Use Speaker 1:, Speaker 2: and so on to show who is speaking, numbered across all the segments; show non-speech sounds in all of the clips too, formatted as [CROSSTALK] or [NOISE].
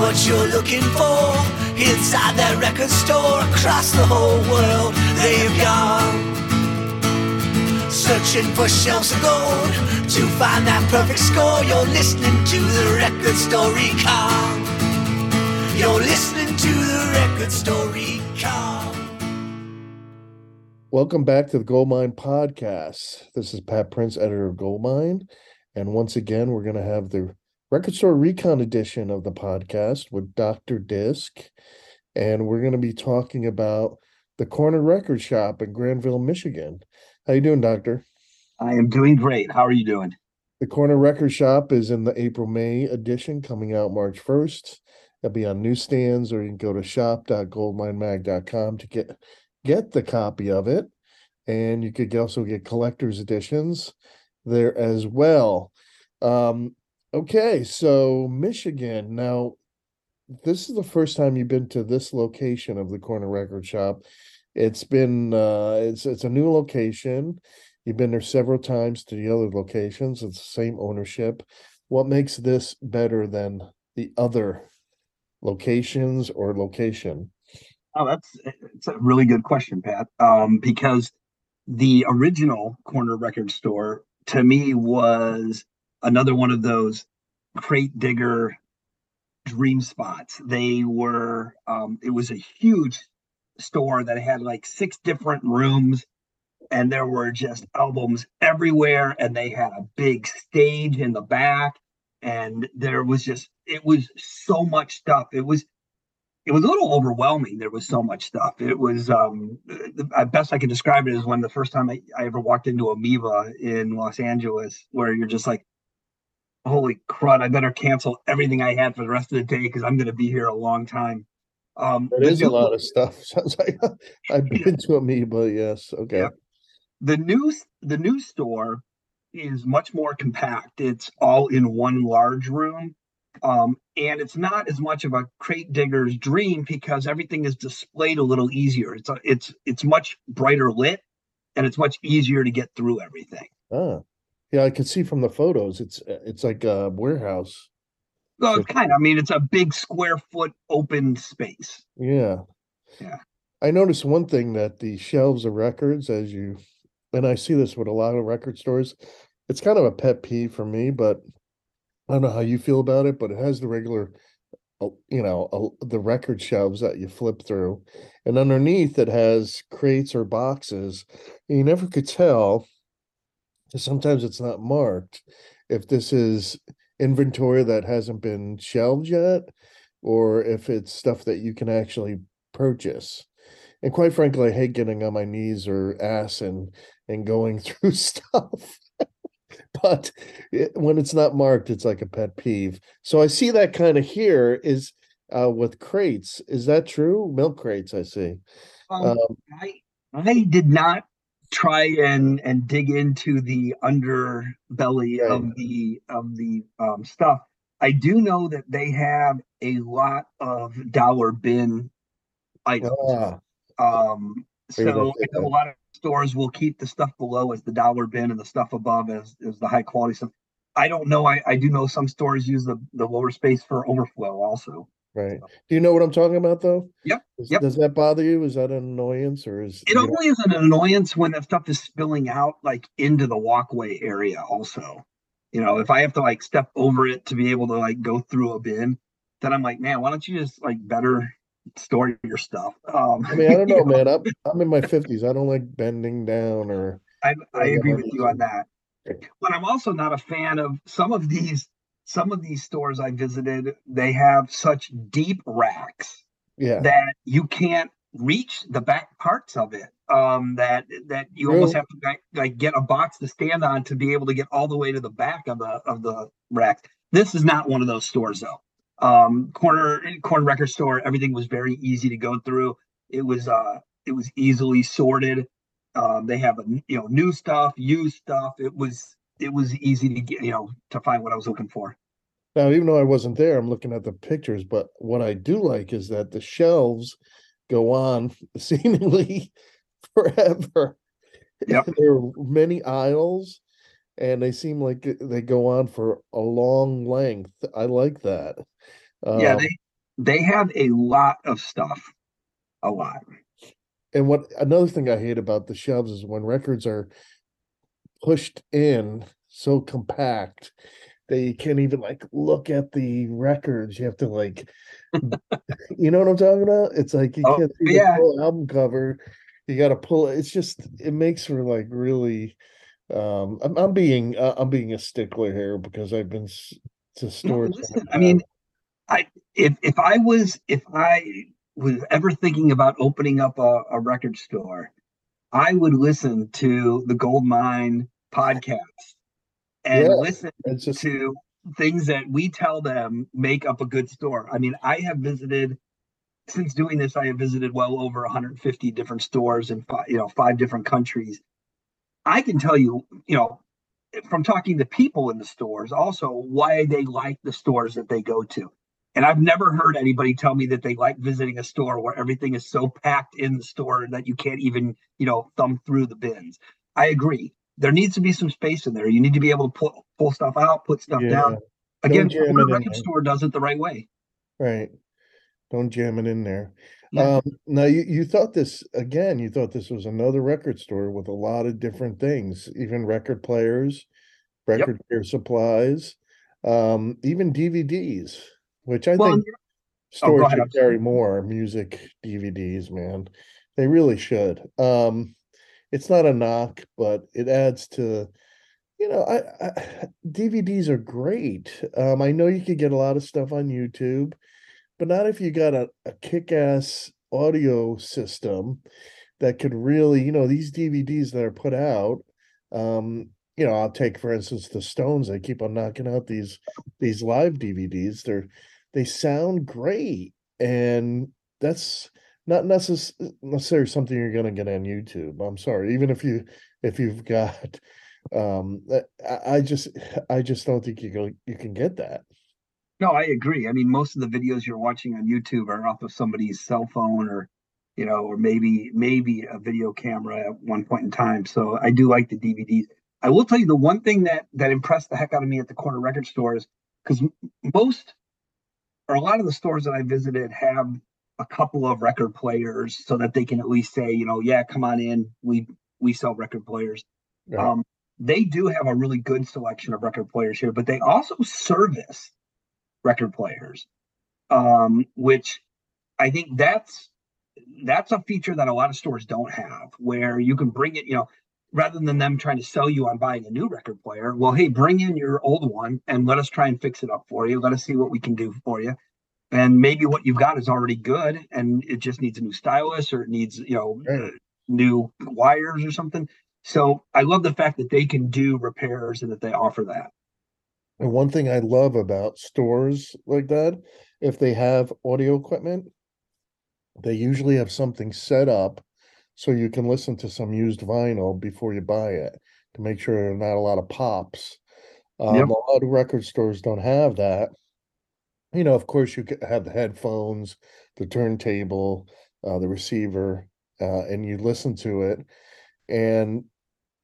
Speaker 1: what you're looking for. Inside that record store, across the whole world, they've gone. Searching for shelves of gold to find that perfect score. You're listening to the record store recon. You're listening to the record store recon.
Speaker 2: Welcome back to the Goldmine Podcast. This is Pat Prince, editor of Goldmine. And once again, we're going to have the Record Store Recon edition of the podcast with Dr. Disc. And we're going to be talking about the Corner Record Shop in Grandville, Michigan. How you doing, Doctor?
Speaker 3: I am doing great. How are you doing?
Speaker 2: The Corner Record Shop is in the April May edition coming out March 1st. It'll be on newsstands or you can go to shop.goldminemag.com to get get the copy of it. And you could also get collector's editions there as well. Um, okay, so Michigan. Now, this is the first time you've been to this location of the corner record shop. It's been uh it's it's a new location. You've been there several times to the other locations. It's the same ownership. What makes this better than the other locations or location?
Speaker 3: Oh, that's it's a really good question, Pat. Um, because the original corner record store to me was another one of those crate digger dream spots. They were um, it was a huge store that had like six different rooms and there were just albums everywhere and they had a big stage in the back and there was just it was so much stuff it was it was a little overwhelming there was so much stuff it was um the best i can describe it is when the first time i, I ever walked into amoeba in los angeles where you're just like holy crud i better cancel everything i had for the rest of the day because i'm going to be here a long time
Speaker 2: um, it is a lot of stuff. [LAUGHS] Sounds like I've been to Amoeba. Yes. Okay. Yep.
Speaker 3: The new the new store is much more compact. It's all in one large room. Um, and it's not as much of a crate digger's dream because everything is displayed a little easier. It's a, it's it's much brighter lit, and it's much easier to get through everything.
Speaker 2: Ah, yeah, I can see from the photos. It's it's like a warehouse.
Speaker 3: Well, kind of. I mean, it's a big square foot open space.
Speaker 2: Yeah.
Speaker 3: Yeah.
Speaker 2: I noticed one thing that the shelves of records, as you, and I see this with a lot of record stores, it's kind of a pet peeve for me, but I don't know how you feel about it, but it has the regular, uh, you know, the record shelves that you flip through, and underneath it has crates or boxes. you never could tell. Sometimes it's not marked if this is inventory that hasn't been shelved yet or if it's stuff that you can actually purchase. And quite frankly, I hate getting on my knees or ass and and going [LAUGHS] through stuff. [LAUGHS] but it, when it's not marked, it's like a pet peeve. So I see that kind of here is uh, with crates. Is that true? Milk crates, I see.
Speaker 3: Um, um, I I did not try and and dig into the underbelly right. of the of the um, stuff. I do know that they have a lot of dollar bin items. Ah. Um, so a lot of stores will keep the stuff below as the dollar bin and the stuff above as, as the high quality stuff. I don't know. I, I do know some stores use the, the lower space for overflow also.
Speaker 2: Right. Do you know what I'm talking about though?
Speaker 3: Yep.
Speaker 2: Does,
Speaker 3: yep.
Speaker 2: does that bother you? Is that an annoyance or is
Speaker 3: it only is an annoyance when that stuff is spilling out like into the walkway area also. You know, if I have to like step over it to be able to like go through a bin, then I'm like, man, why don't you just like better store your stuff? Um
Speaker 2: I mean, I [LAUGHS] don't know, man. I'm I'm in my fifties. I don't like bending down or
Speaker 3: I I agree with you on that. But I'm also not a fan of some of these some of these stores I visited, they have such deep racks
Speaker 2: yeah.
Speaker 3: that you can't reach the back parts of it. Um, that that you really? almost have to like, like get a box to stand on to be able to get all the way to the back of the of the rack. This is not one of those stores though. Um, corner corner record store, everything was very easy to go through. It was uh it was easily sorted. Um, they have a you know new stuff, used stuff. It was it was easy to get you know to find what I was looking for.
Speaker 2: Now, even though I wasn't there, I'm looking at the pictures. But what I do like is that the shelves go on [LAUGHS] seemingly [LAUGHS] forever.
Speaker 3: Yep. [LAUGHS]
Speaker 2: there are many aisles, and they seem like they go on for a long length. I like that.
Speaker 3: Um, yeah, they they have a lot of stuff, a lot.
Speaker 2: And what another thing I hate about the shelves is when records are pushed in so compact that you can't even like look at the records. You have to like, [LAUGHS] you know what I'm talking about? It's like you
Speaker 3: Oh,
Speaker 2: can't see the
Speaker 3: yeah.
Speaker 2: full album cover. You got to pull it. It's just it makes for like really. Um, I'm I'm being uh, I'm being a stickler here because I've been s- to
Speaker 3: No,
Speaker 2: stores. that
Speaker 3: listen, I mean, I if if I was if I was ever thinking about opening up a, a record store, I would listen to the Goldmine podcast and
Speaker 2: Yeah.
Speaker 3: listen
Speaker 2: just
Speaker 3: to things that we tell them make up a good store. I mean, I have visited since doing this, I have visited well over 150 different stores in five, you know, five different countries. I can tell you, you know, from talking to people in the stores, also why they like the stores that they go to. And I've never heard anybody tell me that they like visiting a store where everything is so packed in the store that you can't even, you know, thumb through the bins. I agree. There needs to be some space in there. You need to be able to pull pull stuff out, put stuff
Speaker 2: Yeah.
Speaker 3: down. Again,
Speaker 2: jam
Speaker 3: Corner
Speaker 2: it in
Speaker 3: record store does it the right way.
Speaker 2: right. Don't jam it in there.
Speaker 3: Yeah.
Speaker 2: Um, now you, you thought this again, you thought this was another record store with a lot of different things, even record players, record player supplies, um, even DVDs, which I
Speaker 3: Well,
Speaker 2: think
Speaker 3: Oh,
Speaker 2: stores
Speaker 3: ahead,
Speaker 2: should carry more music DVDs, man. They really should. Um, it's not a knock, but it adds to, you know, I, I DVDs are great. Um, I know you could get a lot of stuff on YouTube, but not if you got a, a kick-ass audio system that could really, you know, these DVDs that are put out, um, you know, I'll take for instance the Stones, they keep on knocking out these these live DVDs. They're they sound great. And that's not necess- necessarily something you're gonna get on YouTube. I'm sorry, even if you if you've [LAUGHS] got um I, I just I just don't think you go you can get that.
Speaker 3: No, I agree. I mean, most of the videos you're watching on YouTube are off of somebody's cell phone or, you know, or maybe maybe a video camera at one point in time. So I do like the DVDs. I will tell you the one thing that that impressed the heck out of me at the corner record store is because most or a lot of the stores that I visited have a couple of record players so that they can at least say, you know, yeah, come on in. We we sell record players.
Speaker 2: Right.
Speaker 3: Um, they do have a really good selection of record players here, but they also service record players, um, which I think that's that's a feature that a lot of stores don't have, where you can bring it, you know, rather than them trying to sell you on buying a new record player. Well, hey, bring in your old one and let us try and fix it up for you. Let us see what we can do for you. And maybe what you've got is already good, and it just needs a new stylus or it needs, you know,
Speaker 2: Right.
Speaker 3: new wires or something. So I love the fact that they can do repairs and that they offer that.
Speaker 2: And one thing I love about stores like that, if they have audio equipment, they usually have something set up so you can listen to some used vinyl before you buy it to make sure there are not a lot of pops. Um,
Speaker 3: Yep.
Speaker 2: a lot of record stores don't have that. You know, of course, you have the headphones, the turntable, uh, the receiver, uh, and you listen to it. And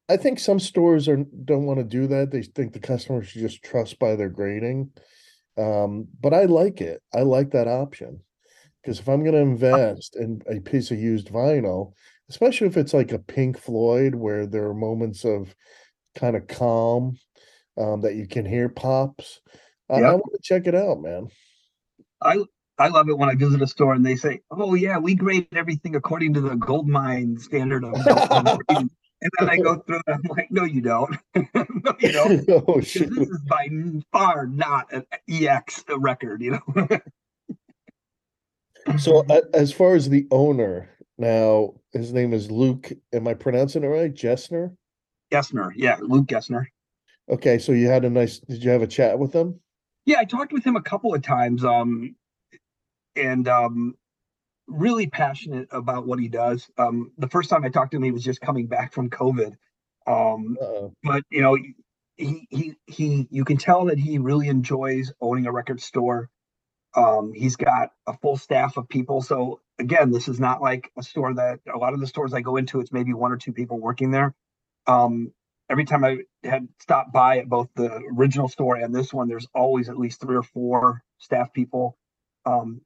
Speaker 2: I think some stores are don't want to do that. They think the customer should just trust by their grading. Um, but I like it. I like that option. Because if I'm going to invest in a piece of used vinyl, especially if it's like a Pink Floyd, where there are moments of kind of calm um, that you can hear pops, I, I want to check it out, man.
Speaker 3: I I love it when I visit a store and they say, "Oh yeah, we grade everything according to the Goldmine standard of." [LAUGHS] and then I go through and I'm like, "No, you don't. [LAUGHS] no, you don't. [LAUGHS]
Speaker 2: oh
Speaker 3: this is by far not an EX record, you know."
Speaker 2: So as far as the owner, now his name is Luke. Am I pronouncing it right? Jessner.
Speaker 3: Gessner, yeah, Luke Gessner.
Speaker 2: Okay, so you had a nice. Did you have a chat with him?
Speaker 3: Yeah, I talked with him a couple of times, um, and um, really passionate about what he does. Um, the first time I talked to him, he was just coming back from COVID. Um,
Speaker 2: Uh-oh.
Speaker 3: but you know, he he he, you can tell that he really enjoys owning a record store. Um, he's got a full staff of people. So again, this is not like a store that a lot of the stores I go into, it's maybe one or two people working there. Um, every time I had stopped by at both the original store and this one, there's always at least three or four staff people. Um,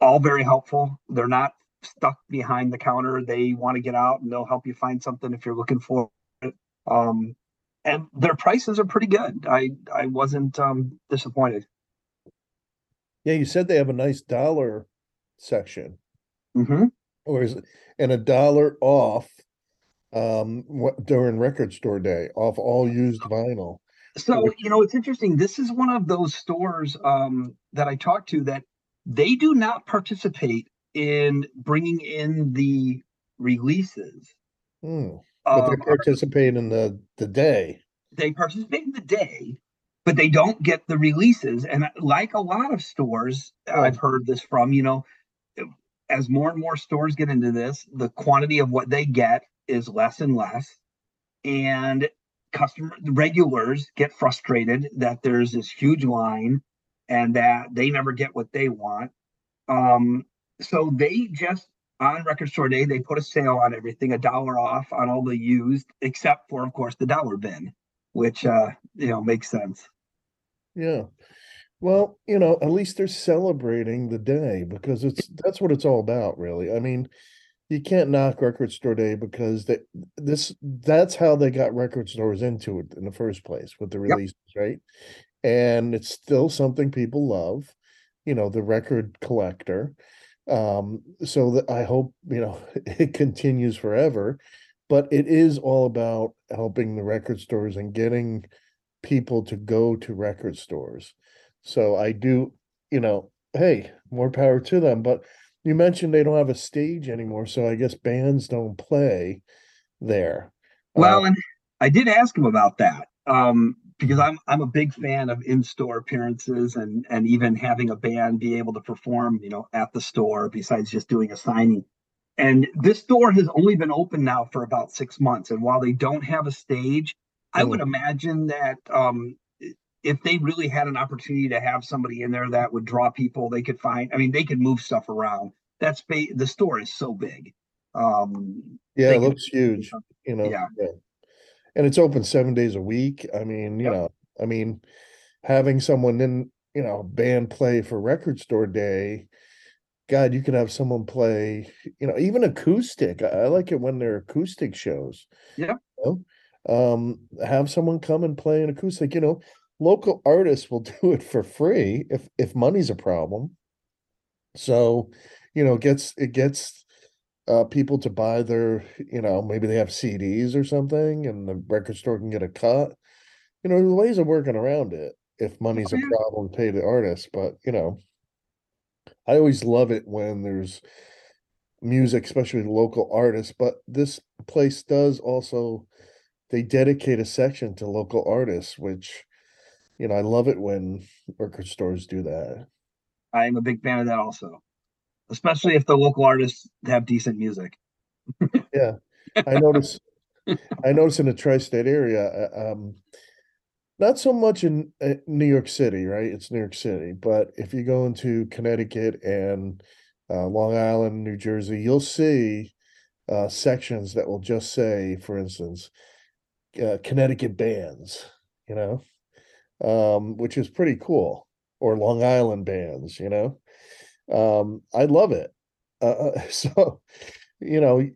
Speaker 3: all very helpful. They're not stuck behind the counter. They want to get out and they'll help you find something if you're looking for it. Um, and their prices are pretty good. I I wasn't um, disappointed.
Speaker 2: Yeah, you said they have a nice dollar section,
Speaker 3: Mm-hmm.
Speaker 2: or is it, and a dollar off um what during record store day off all used vinyl.
Speaker 3: So you know, it's interesting. This is one of those stores um, that I talked to that they do not participate in bringing in the releases.
Speaker 2: Hmm, But they
Speaker 3: Um,
Speaker 2: participate in the the day.
Speaker 3: they participate in the day, but they don't get the releases. And like a lot of stores, I've heard this from, you know, as more and more stores get into this, the quantity of what they get is less and less. And customer regulars get frustrated that there's this huge line and that they never get what they want. Um, so they just on record store day, they put a sale on everything, a dollar off on all the used, except for, of course, the dollar bin, which uh, you know makes sense.
Speaker 2: Yeah. Well, you know, at least they're celebrating the day because it's that's what it's all about, really. I mean, you can't knock record store day because that this that's how they got record stores into it in the first place with the releases, right? And it's still something people love, you know, the record collector. Um, so that I hope, you know, [LAUGHS] it continues forever, but it is all about helping the record stores and getting people to go to record stores. So I do, you know, hey, more power to them. But you mentioned they don't have a stage anymore, so I guess bands don't play there.
Speaker 3: Well,
Speaker 2: Uh,
Speaker 3: and I did ask him about that um, because I'm I'm a big fan of in-store appearances and and even having a band be able to perform, you know, at the store besides just doing a signing. And this store has only been open now for about six months, and while they don't have a stage, I would imagine that um, if they really had an opportunity to have somebody in there that would draw people, they could find. I mean, they could move stuff around. That's ba- the store is so big. Um,
Speaker 2: yeah, it looks huge, you know.
Speaker 3: Yeah.
Speaker 2: And it's open seven days a week. I mean, you
Speaker 3: Yep.
Speaker 2: know, I mean, having someone in, you know, band play for record store day, God, you could have someone play, you know, even acoustic. I, I like it when they're acoustic shows.
Speaker 3: Yeah.
Speaker 2: you know? Um, have someone come and play an acoustic, you know, local artists will [LAUGHS] do it for free if if money's a problem. So, you know, it gets it gets uh people to buy their, you know, maybe they have CDs or something and the record store can get a cut. You know, there's ways of working around it if money's a problem pay the artist, but you know, I always love it when there's music, especially local artists, but this place does also they dedicate a section to local artists, which you know, I love it when record stores do that.
Speaker 3: I'm a big fan of that also, especially if the local artists have decent music. [LAUGHS] Yeah.
Speaker 2: I notice I notice in the tri-state area, uh, um, not so much in uh, New York City, right? It's New York City, but if you go into Connecticut and uh, Long Island, New Jersey, you'll see uh, sections that will just say, for instance, uh, Connecticut bands, you know, um, which is pretty cool, or Long Island bands, you know. Um, I love it. Uh, [LAUGHS] so, you know,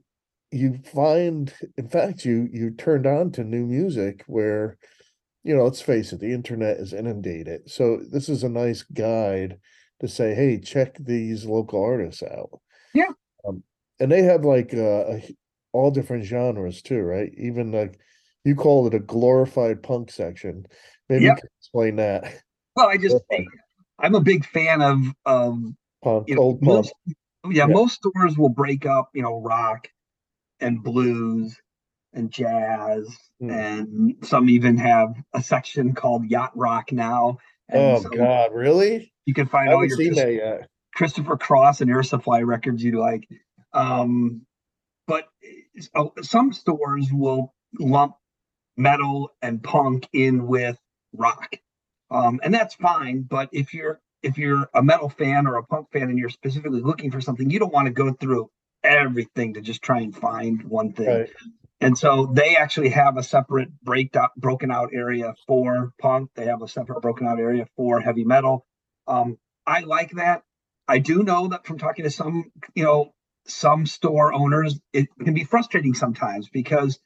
Speaker 2: you find in fact you you turned on to new music where you know let's face it the internet is inundated so this is a nice guide to say hey check these local artists out
Speaker 3: Yeah.
Speaker 2: um, and they have like uh all different genres too right even like you call it a glorified punk section maybe you can explain that
Speaker 3: Well, I just [LAUGHS] I'm a big fan of of
Speaker 2: punk
Speaker 3: you know
Speaker 2: old punk
Speaker 3: most, yeah,
Speaker 2: Yeah.
Speaker 3: most stores will break up you know rock and blues and jazz
Speaker 2: Hmm.
Speaker 3: and some even have a section called yacht rock now. And
Speaker 2: oh
Speaker 3: so
Speaker 2: god really
Speaker 3: you can
Speaker 2: i
Speaker 3: find all your
Speaker 2: seen
Speaker 3: Chris-
Speaker 2: that yet
Speaker 3: Christopher Cross and Air Supply records you like. Um, but uh, some stores will lump metal and punk in with rock, um, and that's fine. But if you're if you're a metal fan or a punk fan and you're specifically looking for something, you don't want to go through everything to just try and find one thing.
Speaker 2: right
Speaker 3: And so they actually have a separate break out, broken out area for punk. They have a separate broken out area for heavy metal. Um, I like that. I do know that from talking to some, you know, some store owners, it can be frustrating sometimes because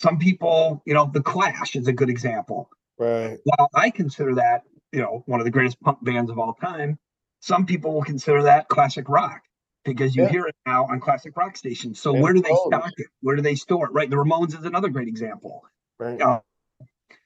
Speaker 3: some people, you know, the Clash is a good example.
Speaker 2: Right.
Speaker 3: While I consider that, you know, one of the greatest punk bands of all time, some people will consider that classic rock because you
Speaker 2: Yeah.
Speaker 3: hear it now on classic rock stations. So
Speaker 2: And
Speaker 3: where do they stock it? Where do they store it? Right. The Ramones is another great example.
Speaker 2: Right.
Speaker 3: Uh,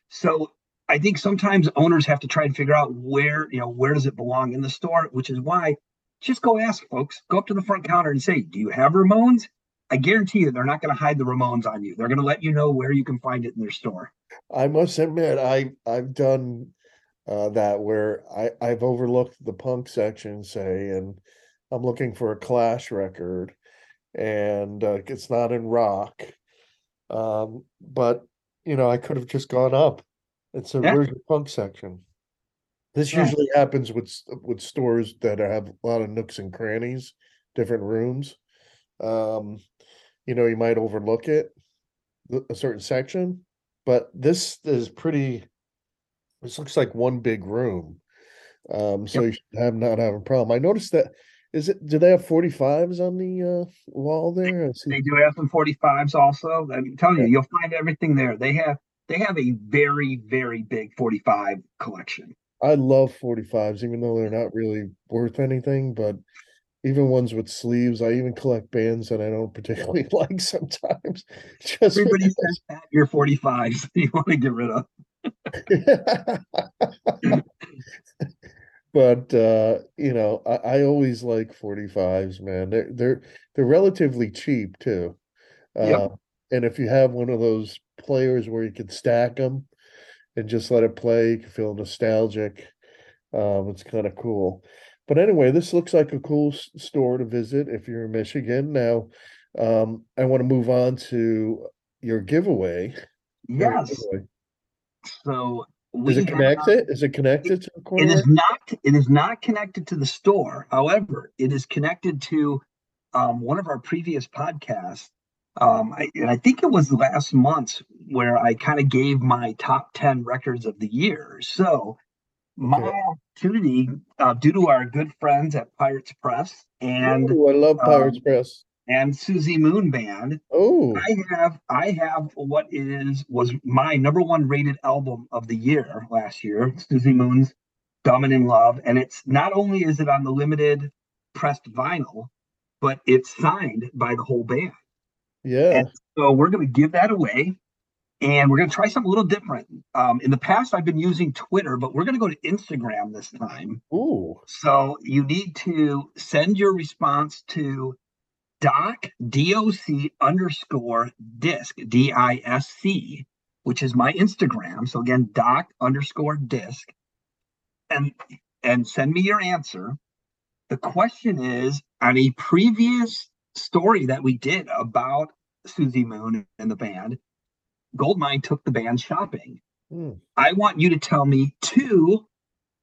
Speaker 3: so I think sometimes owners have to try and figure out where, you know, where does it belong in the store, which is why just go ask folks, go up to the front counter and say, Do you have Ramones? I guarantee you they're not going to hide the Ramones on you. They're going to let you know where you can find it in their store.
Speaker 2: I must admit, I I've done uh, that where I I've overlooked the punk section, say, and I'm looking for a Clash record, and uh, it's not in rock. Um, but you know, I could have just gone up and said,
Speaker 3: Yeah.
Speaker 2: "Where's the punk section?" This
Speaker 3: Yeah.
Speaker 2: usually happens with with stores that have a lot of nooks and crannies, different rooms. Um, you know, you might overlook it, a certain section, but this is pretty. This looks like one big room. Um, so you should have not have a problem. I noticed that. Is it? Do they have forty fives on the uh, wall there? I see.
Speaker 3: They do have some 45s also. I'm telling you, you'll find everything there. They have they have a very, very big 45 collection.
Speaker 2: I love 45s, even though they're not really worth anything, but even ones with sleeves, I even collect bands that I don't particularly [LAUGHS] like sometimes. Just
Speaker 3: Everybody says that your 45s [LAUGHS] you want to get rid of. [LAUGHS]
Speaker 2: but uh, you know, I, I always like 45s, man. They're they're they're relatively cheap too.
Speaker 3: Yep.
Speaker 2: Uh, and if you have one of those players where you can stack them and just let it play, you can feel nostalgic. Um, it's kind of cool. But anyway, this looks like a cool s- store to visit if you're in Michigan. Now, um, I want to move on to your giveaway. Your
Speaker 3: Yes.
Speaker 2: giveaway.
Speaker 3: So
Speaker 2: Is
Speaker 3: we
Speaker 2: it
Speaker 3: have-
Speaker 2: connected? Is it connected to the
Speaker 3: It
Speaker 2: corner?
Speaker 3: is not. It is not connected to the store. However, it is connected to um, one of our previous podcasts. Um, I, and I think it was last month where I kind of gave my top ten records of the year. So my
Speaker 2: Okay.
Speaker 3: opportunity, uh, due to our good friends at Pirates Press and
Speaker 2: Ooh, I love Pirates
Speaker 3: um,
Speaker 2: Press.
Speaker 3: and Susie Moon Band,
Speaker 2: Oh,
Speaker 3: I have I have what is was my number one rated album of the year last year, Susie Moon's Dumb and in Love. And it's not only is it on the limited pressed vinyl, but it's signed by the whole band.
Speaker 2: yeah.
Speaker 3: And so we're gonna give that away. And we're gonna try something a little different. Um, in the past, I've been using Twitter, but we're gonna go to Instagram this time.
Speaker 2: Ooh,
Speaker 3: So you need to send your response to doc doc underscore disc d i s c, which is my Instagram. So again, doc underscore disc, and and send me your answer. The question is on a previous story that we did about Susie Moon and the band. Goldmine took the band shopping.
Speaker 2: Hmm.
Speaker 3: I want you to tell me two,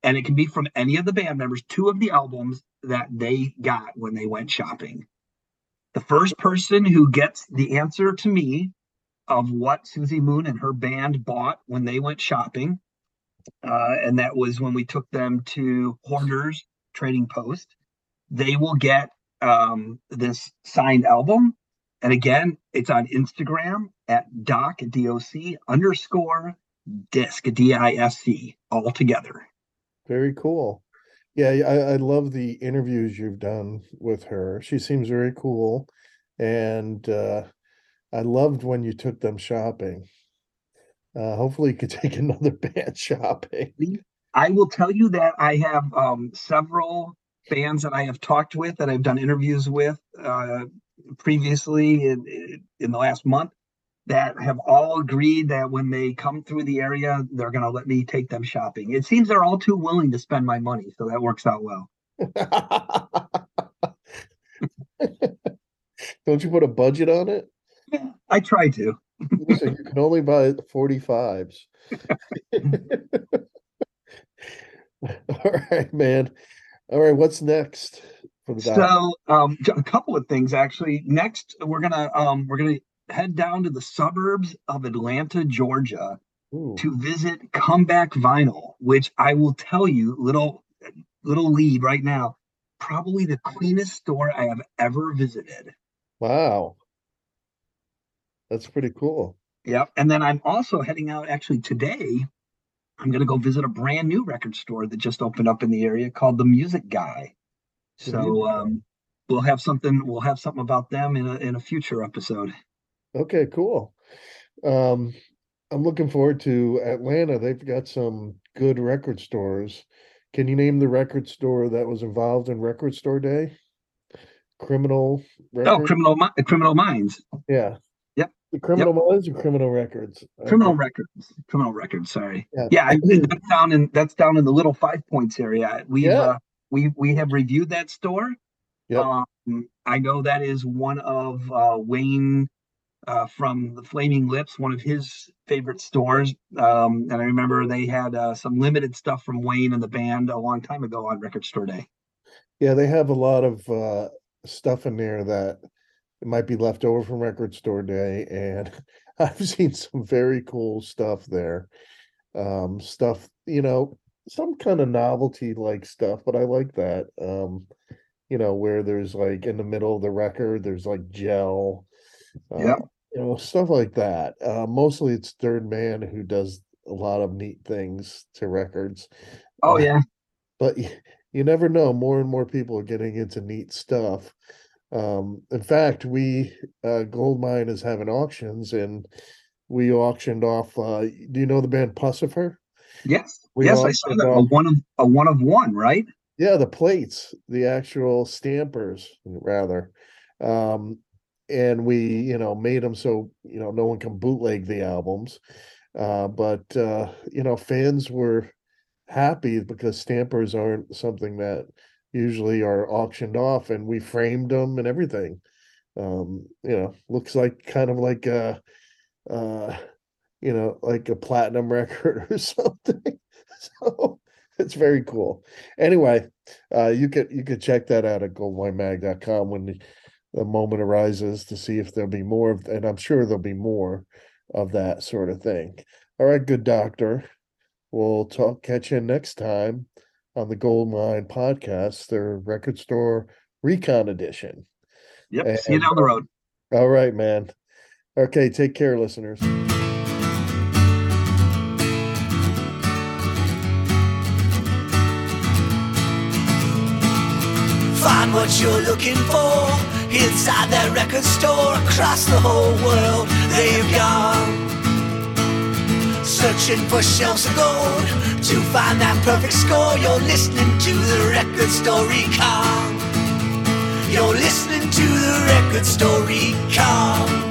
Speaker 3: and it can be from any of the band members, two of the albums that they got when they went shopping. The first person who gets the answer to me of what Susie Moon and her band bought when they went shopping, uh, and that was when we took them to Hoarders Trading Post, they will get um, this signed album. And again, it's on Instagram at doc doc underscore disc d i s c all together.
Speaker 2: very cool. Yeah, yeah, I, I love the interviews you've done with her. She seems very cool. And uh, I loved when you took them shopping. Uh, hopefully you could [LAUGHS] take another band shopping.
Speaker 3: I will tell you that I have um, several bands that I have talked with that I've done interviews with uh, previously in, in the last month that have all agreed that when they come through the area, they're going to let me take them shopping. It seems they're all too willing to spend my money, so that works out well. [LAUGHS]
Speaker 2: Don't you put a budget on it?
Speaker 3: I try to.
Speaker 2: Listen, you can only buy 45s. [LAUGHS] [LAUGHS] All right, man. All right, what's next for the doc?
Speaker 3: So, um, a couple of things actually. Next, we're gonna um, we're gonna head down to the suburbs of Atlanta, Georgia,
Speaker 2: Ooh,
Speaker 3: to visit Comeback Vinyl, which I will tell you, little little lead right now. probably the cleanest store I have ever visited.
Speaker 2: Wow. That's pretty cool.
Speaker 3: Yep. And then I'm also heading out actually today. I'm going to go visit a brand new record store that just opened up in the area called The Music Guy. So um, we'll have something. We'll have something about them in a in a future episode.
Speaker 2: Okay, cool. Um, I'm looking forward to Atlanta. They've got some good record stores. Can you name the record store that was involved in Record Store Day? Criminal
Speaker 3: Oh, Criminal Mi- Criminal Minds,
Speaker 2: Yeah.
Speaker 3: Yep.
Speaker 2: The Criminal Minds or Criminal Records?
Speaker 3: Criminal
Speaker 2: Okay.
Speaker 3: Records, Criminal Records. Sorry.
Speaker 2: Yeah.
Speaker 3: Yeah, I, that's down in that's down in the Little Five Points area. We've
Speaker 2: Yeah.
Speaker 3: uh, we we have reviewed that store.
Speaker 2: Yep.
Speaker 3: Um, I know that is one of uh, Wayne uh, from the Flaming Lips, one of his favorite stores. Um, and I remember they had uh, some limited stuff from Wayne and the band a long time ago on Record Store Day.
Speaker 2: Yeah, they have a lot of uh stuff in there that it might be left over from Record Store Day, and [LAUGHS] I've seen some very cool stuff there. Um, stuff, you know, some kind of novelty like stuff, but I like that. Um, you know, where there's like in the middle of the record, there's like gel, uh,
Speaker 3: Yep.
Speaker 2: you know, stuff like that. Uh, mostly it's Third Man who does a lot of neat things to records.
Speaker 3: Oh
Speaker 2: Uh,
Speaker 3: yeah,
Speaker 2: but y- you never know more and more people are getting into neat stuff um in fact we uh goldmine is having auctions and we auctioned off uh do you know the band Puscifer?
Speaker 3: Yes,
Speaker 2: We
Speaker 3: yes. I saw that a one of a one of one, right?
Speaker 2: yeah the plates the actual stampers rather um and we you know made them so you know no one can bootleg the albums uh but uh you know fans were happy because stampers aren't something that usually are auctioned off and we framed them and everything um you know looks like kind of like a uh you know like a platinum [LAUGHS] record or something. [LAUGHS] So it's very cool. Anyway uh you could you could check that out at goldminemag.com when the, the moment arises to see if there'll be more of and i'm sure there'll be more of that sort of thing. All right good doctor. We'll talk catch you next time on the goldmine podcast their record store recon edition.
Speaker 3: Yep. See you down the road.
Speaker 2: all right man. Okay take care listeners
Speaker 1: what you're looking for inside that record store across the whole world. They've gone searching for shelves of gold to find that perfect score. You're listening to the record store recon. You're listening to the record store recon.